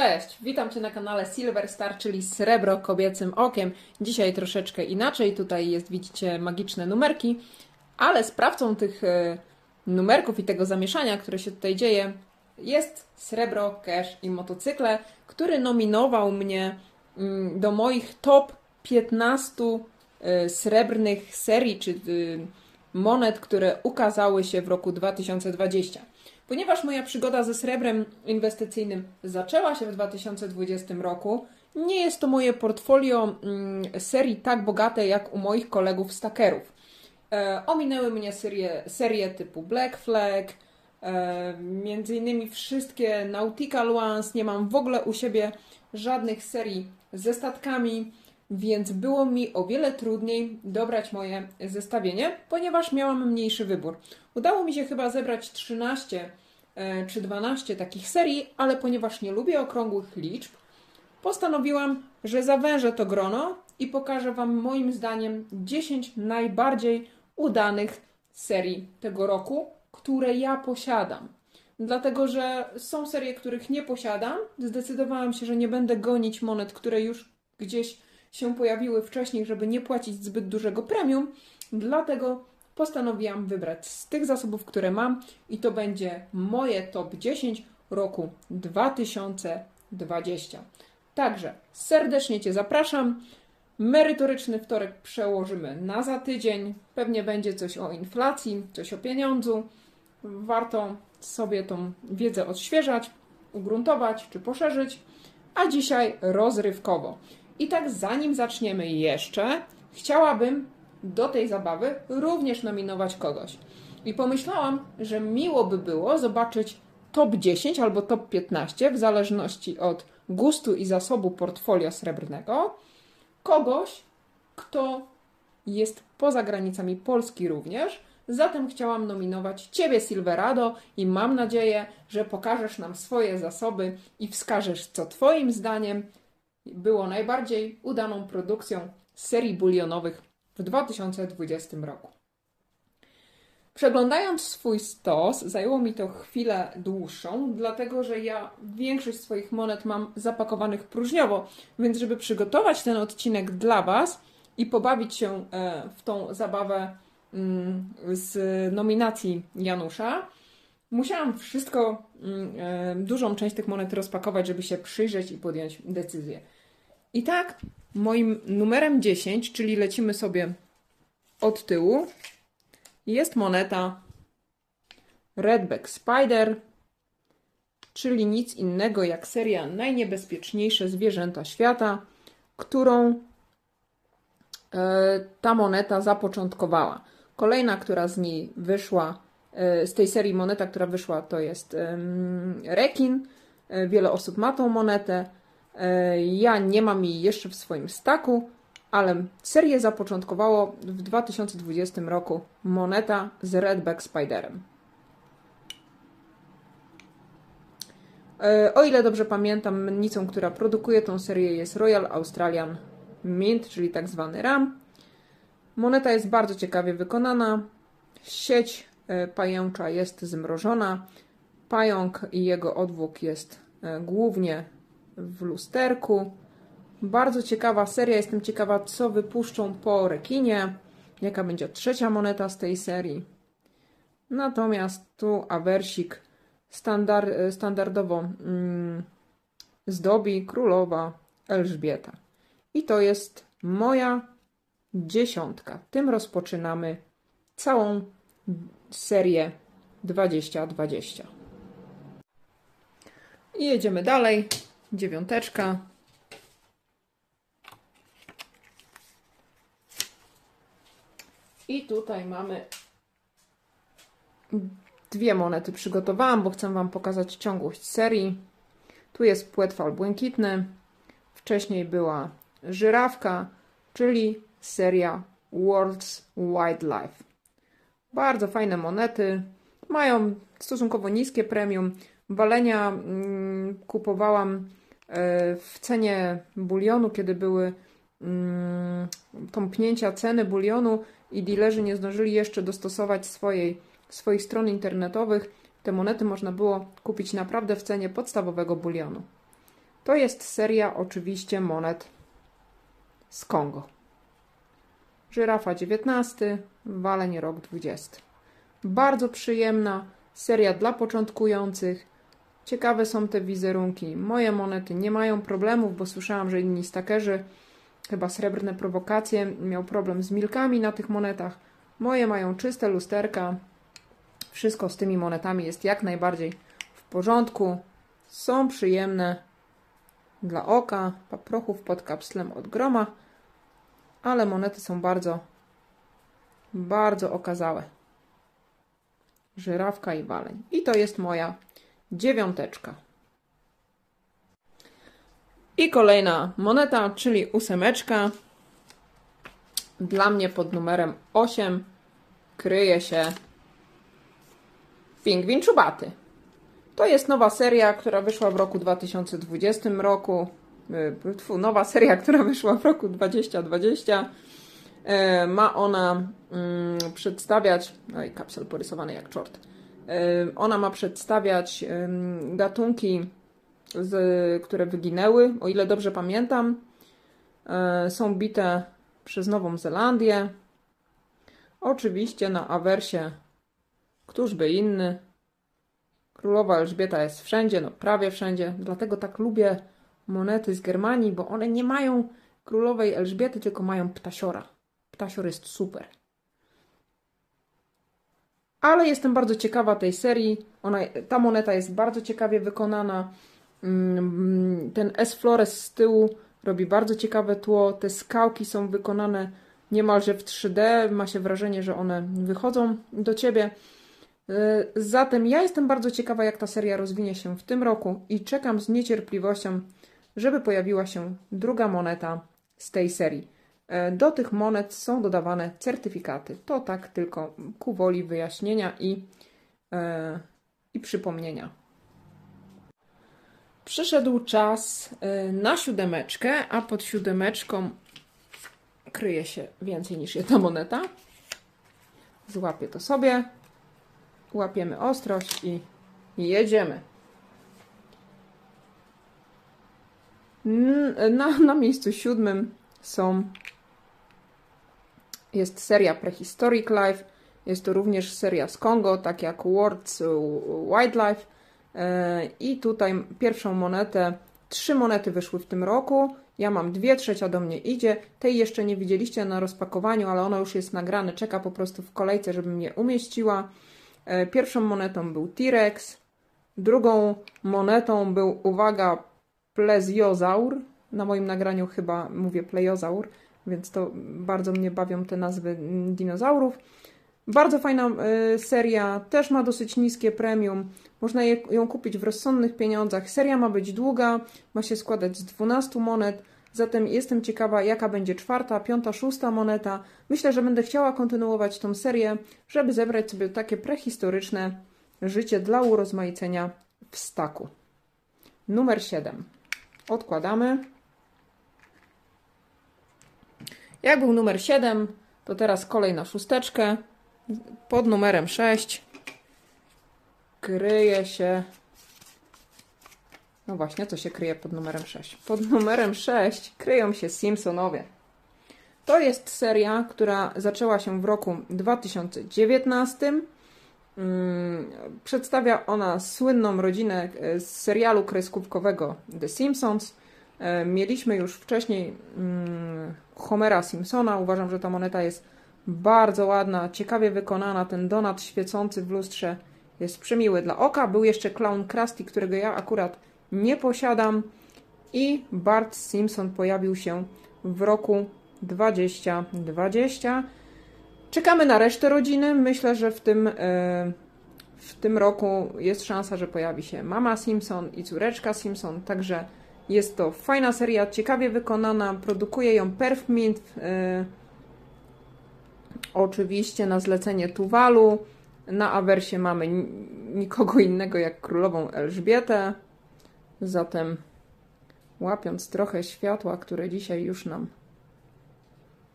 Cześć, witam Cię na kanale Silver Star, czyli Srebro Kobiecym Okiem. Dzisiaj troszeczkę inaczej, tutaj jest, widzicie, magiczne numerki, ale sprawcą tych e, numerków i tego zamieszania, które się tutaj dzieje, jest Srebro, Cash i motocykle, który nominował mnie mm, do moich top 15 e, srebrnych serii, czy e, monet, które ukazały się w roku 2020. Ponieważ moja przygoda ze srebrem inwestycyjnym zaczęła się w 2020 roku, nie jest to moje portfolio mm, serii tak bogate jak u moich kolegów stakerów. E, ominęły mnie serie, serie typu Black Flag, e, między innymi wszystkie Nautical Ones, nie mam w ogóle u siebie żadnych serii ze statkami, więc było mi o wiele trudniej dobrać moje zestawienie, ponieważ miałam mniejszy wybór. Udało mi się chyba zebrać 13 e, czy 12 takich serii, ale ponieważ nie lubię okrągłych liczb, postanowiłam, że zawężę to grono i pokażę Wam moim zdaniem 10 najbardziej udanych serii tego roku, które ja posiadam. Dlatego, że są serie, których nie posiadam. Zdecydowałam się, że nie będę gonić monet, które już gdzieś się pojawiły wcześniej, żeby nie płacić zbyt dużego premium. Dlatego postanowiłam wybrać z tych zasobów, które mam i to będzie moje top 10 roku 2020. Także serdecznie Cię zapraszam. Merytoryczny wtorek przełożymy na za tydzień. Pewnie będzie coś o inflacji, coś o pieniądzu. Warto sobie tą wiedzę odświeżać, ugruntować czy poszerzyć. A dzisiaj rozrywkowo. I tak zanim zaczniemy jeszcze, chciałabym do tej zabawy również nominować kogoś. I pomyślałam, że miło by było zobaczyć top 10 albo top 15, w zależności od gustu i zasobu portfolio srebrnego, kogoś, kto jest poza granicami Polski również. Zatem chciałam nominować Ciebie, Silverado, i mam nadzieję, że pokażesz nam swoje zasoby i wskażesz, co Twoim zdaniem było najbardziej udaną produkcją serii bulionowych w 2020 roku. Przeglądając swój stos, zajęło mi to chwilę dłuższą, dlatego że ja większość swoich monet mam zapakowanych próżniowo, więc żeby przygotować ten odcinek dla Was i pobawić się e, w tą zabawę mm, z nominacji Janusza, musiałam wszystko, mm, e, dużą część tych monet rozpakować, żeby się przyjrzeć i podjąć decyzję. I tak, moim numerem 10, czyli lecimy sobie od tyłu, jest moneta Redback Spider, czyli nic innego jak seria Najniebezpieczniejsze zwierzęta świata, którą e, ta moneta zapoczątkowała. Kolejna, która z niej wyszła, e, z tej serii moneta, która wyszła, to jest rekin. E, wiele osób ma tą monetę. Ja nie mam jej jeszcze w swoim staku, ale serię zapoczątkowało w 2020 roku moneta z Redback Spiderem. E, o ile dobrze pamiętam, mennicą, która produkuje tą serię jest Royal Australian Mint, czyli tak zwany RAM. Moneta jest bardzo ciekawie wykonana. Sieć e, pajęcza jest zmrożona. Pająk i jego odwłok jest e, głównie w lusterku. Bardzo ciekawa seria. Jestem ciekawa, co wypuszczą po rekinie. Jaka będzie trzecia moneta z tej serii. Natomiast tu awersik standard, standardowo mm, zdobi królowa Elżbieta. I to jest moja dziesiątka. Tym rozpoczynamy całą serię 2020. I jedziemy dalej. Dziewiąteczka. I tutaj mamy dwie monety przygotowałam, bo chcę Wam pokazać ciągłość serii. Tu jest płetwal błękitny. Wcześniej była żyrawka, czyli seria World's Wildlife. Bardzo fajne monety. Mają stosunkowo niskie premium. Walenia mm, kupowałam w cenie bulionu, kiedy były mm, tąpnięcia ceny bulionu i dealerzy nie zdążyli jeszcze dostosować swojej, swoich stron internetowych, te monety można było kupić naprawdę w cenie podstawowego bulionu. To jest seria oczywiście monet z Kongo. Żyrafa 19, waleń rok 20. Bardzo przyjemna seria dla początkujących. Ciekawe są te wizerunki. Moje monety nie mają problemów, bo słyszałam, że inni stakerzy, chyba srebrne prowokacje, miał problem z milkami na tych monetach. Moje mają czyste lusterka. Wszystko z tymi monetami jest jak najbardziej w porządku. Są przyjemne dla oka, paprochów pod kapslem od groma, ale monety są bardzo, bardzo okazałe. Żyrawka i waleń. I to jest moja dziewiąteczka. I kolejna moneta, czyli ósemeczka. Dla mnie pod numerem 8 kryje się Pingwin Czubaty. To jest nowa seria, która wyszła w roku 2020 roku. E, nowa seria, która wyszła w roku 2020. E, ma ona mm, przedstawiać. No i kapsel porysowany jak czort. E, ona ma przedstawiać gatunki, z, które wyginęły. O ile dobrze pamiętam, są bite przez Nową Zelandię. Oczywiście na awersie, któż by inny, Królowa Elżbieta jest wszędzie, no prawie wszędzie. Dlatego tak lubię monety z Germanii, bo one nie mają królowej Elżbiety, tylko mają ptasiora. Ptasior jest super. Ale jestem bardzo ciekawa tej serii. Ona, ta moneta jest bardzo ciekawie wykonana. Mm, ten S Flores z tyłu robi bardzo ciekawe tło. Te skałki są wykonane niemalże w 3D. Ma się wrażenie, że one wychodzą do ciebie. E, zatem ja jestem bardzo ciekawa, jak ta seria rozwinie się w tym roku i czekam z niecierpliwością, żeby pojawiła się druga moneta z tej serii. E, do tych monet są dodawane certyfikaty. To tak tylko ku woli wyjaśnienia i, e, i przypomnienia. Przyszedł czas na siódemeczkę, a pod siódemeczką kryje się więcej niż jedna moneta. Złapię to sobie łapiemy ostrość i jedziemy. Na, na miejscu siódmym są jest seria Prehistoric Life, jest to również seria z Kongo, tak jak Words Wildlife. E, i tutaj pierwszą monetę, trzy monety wyszły w tym roku, ja mam dwie, trzecia do mnie idzie, tej jeszcze nie widzieliście na rozpakowaniu, ale ona już jest nagrane, czeka po prostu w kolejce, żebym je umieściła. E, pierwszą monetą był T-Rex, drugą monetą był, uwaga, plezjozaur. Na moim nagraniu chyba mówię plejozaur, więc to bardzo mnie bawią te nazwy dinozaurów. Bardzo fajna y, seria, też ma dosyć niskie premium. Można ją kupić w rozsądnych pieniądzach. Seria ma być długa, ma się składać z 12 monet. Zatem jestem ciekawa, jaka będzie czwarta, piąta, szósta moneta. Myślę, że będę chciała kontynuować tą serię, żeby zebrać sobie takie prehistoryczne życie dla urozmaicenia w staku. Numer 7. Odkładamy. Jak był numer 7, to teraz kolej na szósteczkę. Pod numerem 6 kryje się no właśnie, co się kryje pod numerem 6? Pod numerem 6 kryją się Simpsonowie. To jest seria, która zaczęła się w roku 2019. Hmm, przedstawia ona słynną rodzinę z serialu kreskówkowego The Simpsons. E, mieliśmy już wcześniej hmm, Homera Simpsona. Uważam, że ta moneta jest bardzo ładna, ciekawie wykonana. Ten donat świecący w lustrze jest przemiły dla oka. Był jeszcze Clown Krusty, którego ja akurat nie posiadam. I Bart Simpson pojawił się w roku 2020. Czekamy na resztę rodziny. Myślę, że w tym, e, w tym roku jest szansa, że pojawi się mama Simpson i córeczka Simpson. Także jest to fajna seria, ciekawie wykonana. Produkuje ją Perfmint. E, oczywiście na zlecenie Tuwalu. Na awersie mamy nikogo innego jak królową Elżbietę. Zatem łapiąc trochę światła, które dzisiaj już nam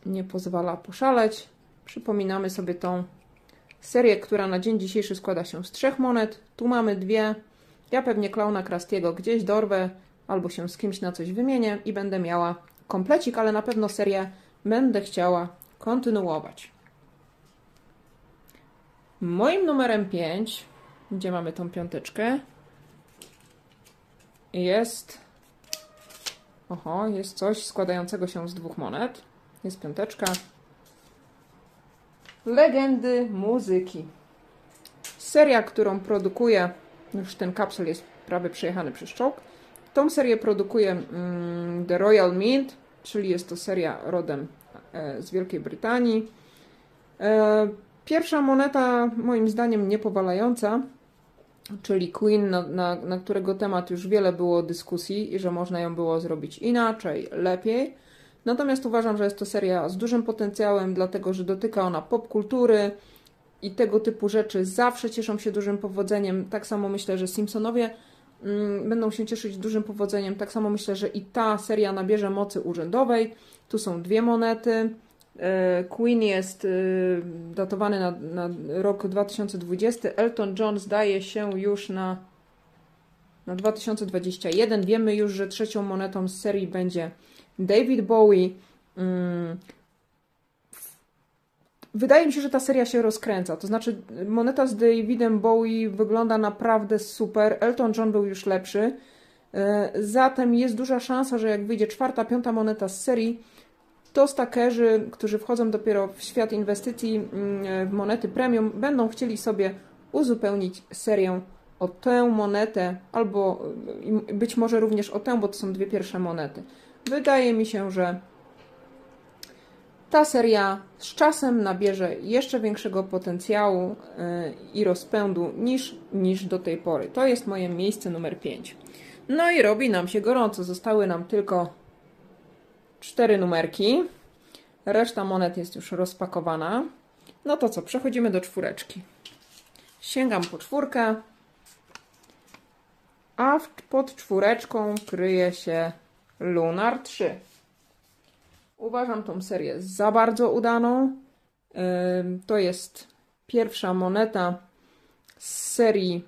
nie pozwala poszaleć, przypominamy sobie tą serię, która na dzień dzisiejszy składa się z trzech monet. Tu mamy dwie. Ja pewnie klauna Krastiego gdzieś dorwę, albo się z kimś na coś wymienię i będę miała komplecik, ale na pewno serię będę chciała kontynuować. Moim numerem 5, gdzie mamy tą piąteczkę, jest. Oho, jest coś składającego się z dwóch monet. Jest piąteczka. Legendy muzyki. Seria, którą produkuje, już ten kapsel jest prawie przejechany przez czołg. Tą serię produkuje mm, The Royal Mint, czyli jest to seria rodem e, z Wielkiej Brytanii. E, pierwsza moneta, moim zdaniem, niepowalająca, czyli Queen, na, na, na, którego temat już wiele było dyskusji i że można ją było zrobić inaczej, lepiej. Natomiast uważam, że jest to seria z dużym potencjałem, dlatego że dotyka ona popkultury i tego typu rzeczy zawsze cieszą się dużym powodzeniem. Tak samo myślę, że Simpsonowie będą się cieszyć dużym powodzeniem. Tak samo myślę, że i ta seria nabierze mocy urzędowej. Tu są dwie monety. E, Queen jest e, datowany na, na rok 2020. Elton John zdaje się już na, na 2021. Wiemy już, że trzecią monetą z serii będzie David Bowie. Mm, wydaje mi się, że ta seria się rozkręca. To znaczy, moneta z Davidem Bowie wygląda naprawdę super. Elton John był już lepszy. E, zatem jest duża szansa, że jak wyjdzie czwarta, piąta moneta z serii, to stakerzy, którzy wchodzą dopiero w świat inwestycji mm, w monety premium, będą chcieli sobie uzupełnić serię o tę monetę, albo być może również o tę, bo to są dwie pierwsze monety. Wydaje mi się, że ta seria z czasem nabierze jeszcze większego potencjału y, i rozpędu niż, niż do tej pory. To jest moje miejsce numer 5. No i robi nam się gorąco. Zostały nam tylko cztery numerki. Reszta monet jest już rozpakowana. No to co, przechodzimy do czwóreczki. Sięgam po czwórkę, a pod czwóreczką kryje się Lunar 3. Uważam tą serię za bardzo udaną. To jest pierwsza moneta z serii,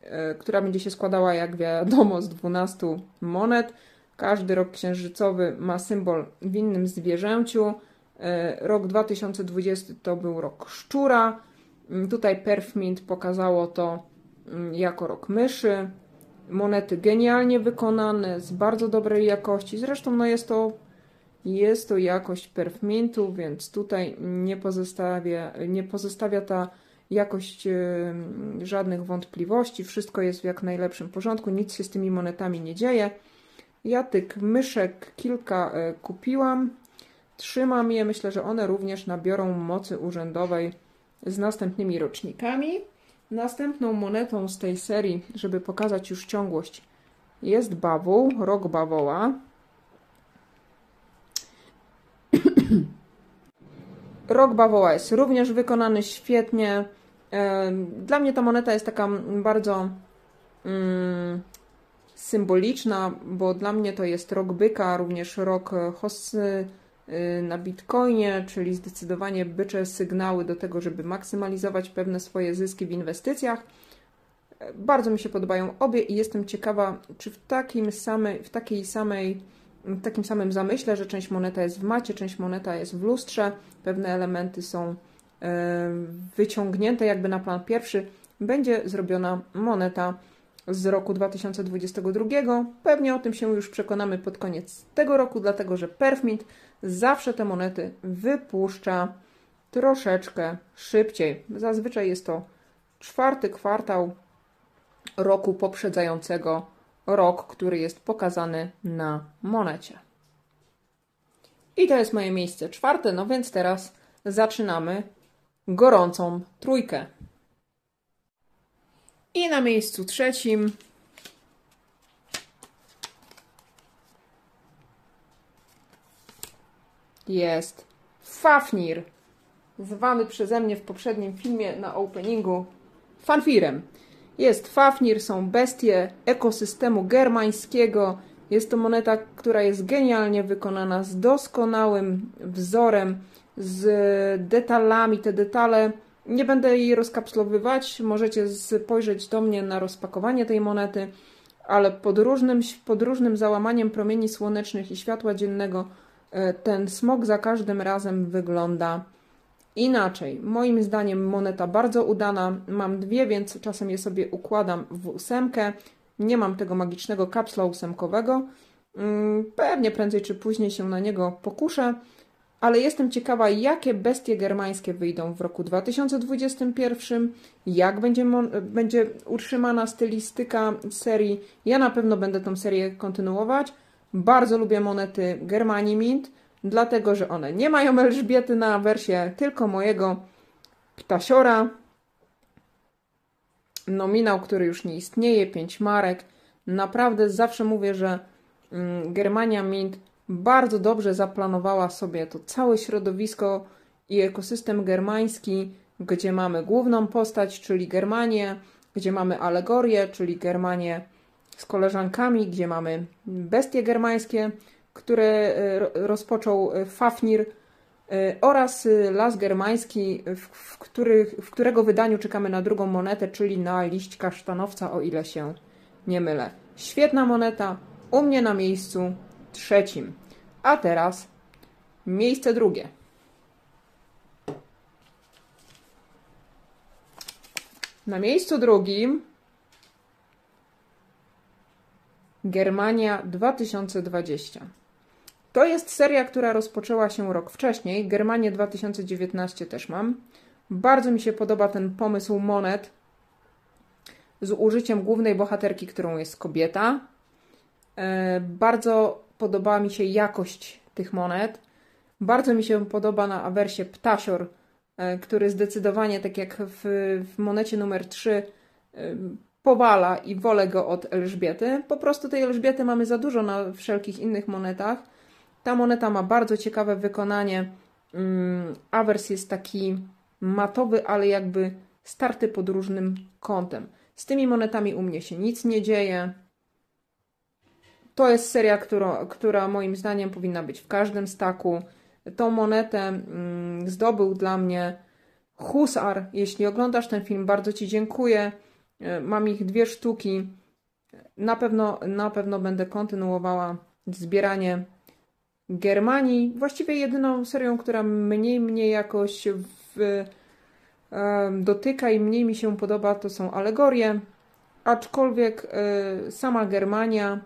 e, która będzie się składała, jak wiadomo, z 12 monet. Każdy rok księżycowy ma symbol w innym zwierzęciu. E, rok 2020 to był rok szczura. Mm, tutaj Perfmint pokazało to mm, jako rok myszy. Monety genialnie wykonane, z bardzo dobrej jakości. Zresztą no jest to jest to jakość Perfmintu, więc tutaj nie pozostawia, nie pozostawia ta jakość żadnych wątpliwości. Wszystko jest w jak najlepszym porządku, nic się z tymi monetami nie dzieje. Ja tych myszek kilka e, kupiłam, trzymam je. Myślę, że one również nabiorą mocy urzędowej z następnymi rocznikami. Następną monetą z tej serii, żeby pokazać już ciągłość, jest bawół, rok bawoła. Rok bawoła jest również wykonany świetnie. Dla mnie ta moneta jest taka bardzo mm, symboliczna, bo dla mnie to jest rok byka, również rok hossy y, na bitcoinie, czyli zdecydowanie bycze sygnały do tego, żeby maksymalizować pewne swoje zyski w inwestycjach. Bardzo mi się podobają obie i jestem ciekawa, czy w, takim samej, w takiej samej w takim samym zamyśle, że część moneta jest w macie, część moneta jest w lustrze, pewne elementy są e, wyciągnięte jakby na plan pierwszy, będzie zrobiona moneta z roku 2022. Pewnie o tym się już przekonamy pod koniec tego roku, dlatego że Perfmint zawsze te monety wypuszcza troszeczkę szybciej. Zazwyczaj jest to czwarty kwartał roku poprzedzającego rok, który jest pokazany na monecie. I to jest moje miejsce czwarte, no więc teraz zaczynamy gorącą trójkę. I na miejscu trzecim jest Fafnir, zwany przeze mnie w poprzednim filmie na openingu Fanfirem. Jest Fafnir, są bestie ekosystemu germańskiego. Jest to moneta, która jest genialnie wykonana, z doskonałym wzorem, z detalami. Te detale nie będę jej rozkapslowywać, możecie spojrzeć do mnie na rozpakowanie tej monety, ale pod różnym, pod różnym załamaniem promieni słonecznych i światła dziennego e, ten smog za każdym razem wygląda inaczej. Moim zdaniem moneta bardzo udana. Mam dwie, więc czasem je sobie układam w ósemkę. Nie mam tego magicznego kapsla ósemkowego. Mm, pewnie prędzej czy później się na niego pokuszę ale jestem ciekawa, jakie bestie germańskie wyjdą w roku 2021, jak będzie, będzie utrzymana stylistyka serii. Ja na pewno będę tą serię kontynuować. Bardzo lubię monety Germanii Mint, dlatego że one nie mają Elżbiety na wersję, tylko mojego ptasiora. Nominał, który już nie istnieje, 5 marek. Naprawdę zawsze mówię, że mm, Germania Mint bardzo dobrze zaplanowała sobie to całe środowisko i ekosystem germański, gdzie mamy główną postać, czyli Germanię, gdzie mamy alegorię, czyli Germanię z koleżankami, gdzie mamy bestie germańskie, które e, rozpoczął e, Fafnir e, oraz las germański, w, których, w którego wydaniu czekamy na drugą monetę, czyli na liść kasztanowca, o ile się nie mylę. Świetna moneta, u mnie na miejscu trzecim. A teraz miejsce drugie. Na miejscu drugim Germania 2020. To jest seria, która rozpoczęła się rok wcześniej. Germanię 2019 też mam. Bardzo mi się podoba ten pomysł monet z użyciem głównej bohaterki, którą jest kobieta. E, bardzo podobała mi się jakość tych monet. Bardzo mi się podoba na awersie Ptasior, e, który zdecydowanie, tak jak w, w monecie numer 3, e, powala i wolę go od Elżbiety. Po prostu tej Elżbiety mamy za dużo na wszelkich innych monetach. Ta moneta ma bardzo ciekawe wykonanie. Mm, awers jest taki matowy, ale jakby starty pod różnym kątem. Z tymi monetami u mnie się nic nie dzieje. To jest seria, która, która moim zdaniem powinna być w każdym staku. Tą monetę mm, zdobył dla mnie Husar. Jeśli oglądasz ten film, bardzo Ci dziękuję. E, mam ich dwie sztuki. Na pewno, na pewno będę kontynuowała zbieranie Germanii. Właściwie jedyną serią, która mniej mnie jakoś w, dotyka i mniej mi się podoba, to są alegorie. Aczkolwiek e, sama Germania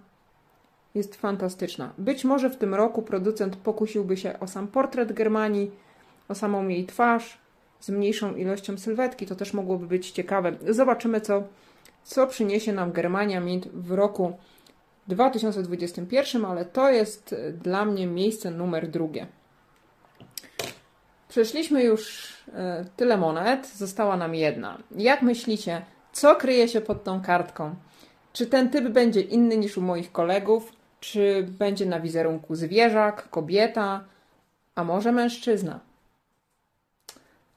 jest fantastyczna. Być może w tym roku producent pokusiłby się o sam portret Germanii, o samą jej twarz, z mniejszą ilością sylwetki. To też mogłoby być ciekawe. Zobaczymy, co, co przyniesie nam Germania Mint w roku 2021, ale to jest dla mnie miejsce numer drugie. Przeszliśmy już e, tyle monet, została nam jedna. Jak myślicie, co kryje się pod tą kartką? Czy ten typ będzie inny niż u moich kolegów? Czy będzie na wizerunku zwierzak, kobieta, a może mężczyzna?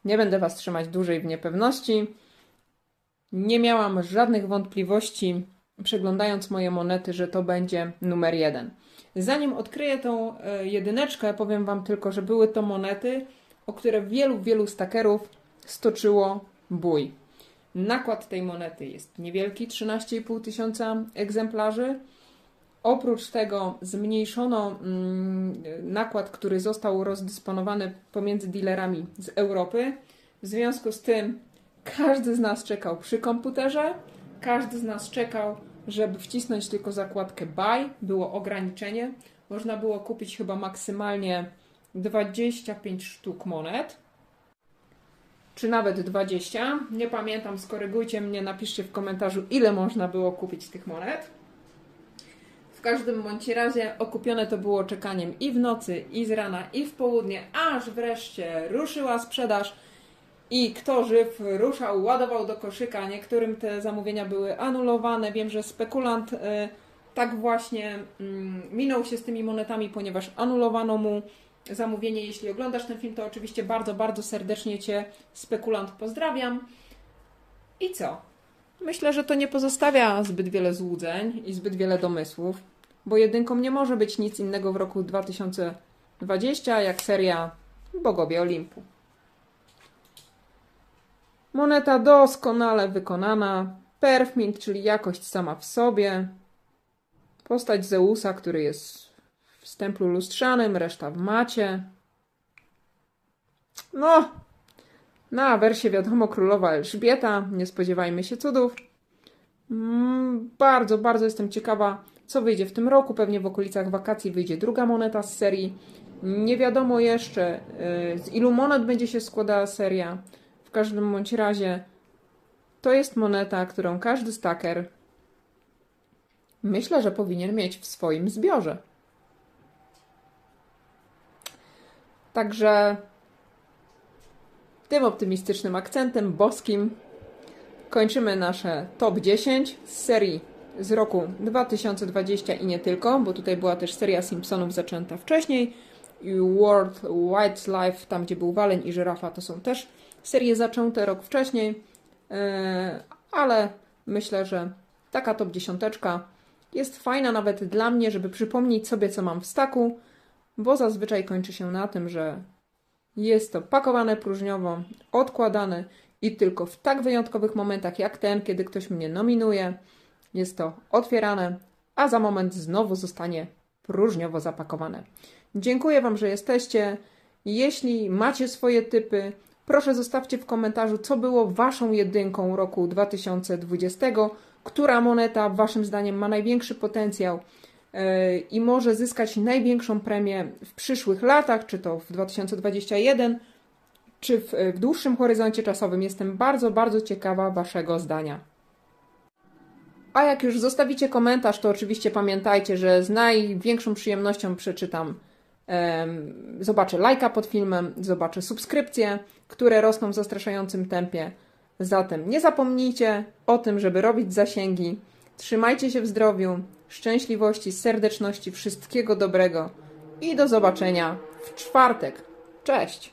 Nie będę Was trzymać dłużej w niepewności. Nie miałam żadnych wątpliwości, przeglądając moje monety, że to będzie numer jeden. Zanim odkryję tą e, jedyneczkę, powiem Wam tylko, że były to monety, o które wielu, wielu stakerów stoczyło bój. Nakład tej monety jest niewielki, 13,5 tysiąca egzemplarzy. Oprócz tego zmniejszono mm, nakład, który został rozdysponowany pomiędzy dealerami z Europy. W związku z tym każdy z nas czekał przy komputerze, każdy z nas czekał, żeby wcisnąć tylko zakładkę buy. Było ograniczenie. Można było kupić chyba maksymalnie 25 sztuk monet, czy nawet 20. Nie pamiętam, skorygujcie mnie, napiszcie w komentarzu, ile można było kupić tych monet każdym bądź razie okupione to było czekaniem i w nocy, i z rana, i w południe, aż wreszcie ruszyła sprzedaż i kto żyw ruszał, ładował do koszyka. Niektórym te zamówienia były anulowane. Wiem, że spekulant y, tak właśnie y, minął się z tymi monetami, ponieważ anulowano mu zamówienie. Jeśli oglądasz ten film, to oczywiście bardzo, bardzo serdecznie Cię, spekulant, pozdrawiam. I co? Myślę, że to nie pozostawia zbyt wiele złudzeń i zbyt wiele domysłów bo jedynką nie może być nic innego w roku 2020 jak seria Bogowie Olimpu. Moneta doskonale wykonana, perfmint, czyli jakość sama w sobie, Postać Zeusa, który jest w stemplu lustrzanym, reszta w macie. No, na awersie wiadomo królowa Elżbieta, nie spodziewajmy się cudów. Mm, bardzo, bardzo jestem ciekawa, co wyjdzie w tym roku. Pewnie w okolicach wakacji wyjdzie druga moneta z serii. Nie wiadomo jeszcze, y, z ilu monet będzie się składała seria. Każdym bądź razie to jest moneta, którą każdy staker myślę, że powinien mieć w swoim zbiorze. Także tym optymistycznym akcentem boskim kończymy nasze top 10 z serii z roku 2020 i nie tylko, bo tutaj była też seria Simpsonów zaczęta wcześniej i World Wildlife, tam gdzie był waleń i żyrafa, to są też serie zaczęte rok wcześniej, e, ale myślę, że taka top dziesiąteczka jest fajna nawet dla mnie, żeby przypomnieć sobie, co mam w staku, bo zazwyczaj kończy się na tym, że jest to pakowane próżniowo, odkładane i tylko w tak wyjątkowych momentach jak ten, kiedy ktoś mnie nominuje, jest to otwierane, a za moment znowu zostanie próżniowo zapakowane. Dziękuję Wam, że jesteście. Jeśli macie swoje typy, proszę zostawcie w komentarzu, co było Waszą jedynką roku 2020, która moneta Waszym zdaniem ma największy potencjał e, i może zyskać największą premię w przyszłych latach, czy to w 2021, czy w, w dłuższym horyzoncie czasowym. Jestem bardzo, bardzo ciekawa Waszego zdania. A jak już zostawicie komentarz, to oczywiście pamiętajcie, że z największą przyjemnością przeczytam. Zobaczę lajka pod filmem, zobaczę subskrypcje, które rosną w zastraszającym tempie. Zatem nie zapomnijcie o tym, żeby robić zasięgi. Trzymajcie się w zdrowiu, szczęśliwości, serdeczności, wszystkiego dobrego i do zobaczenia w czwartek. Cześć!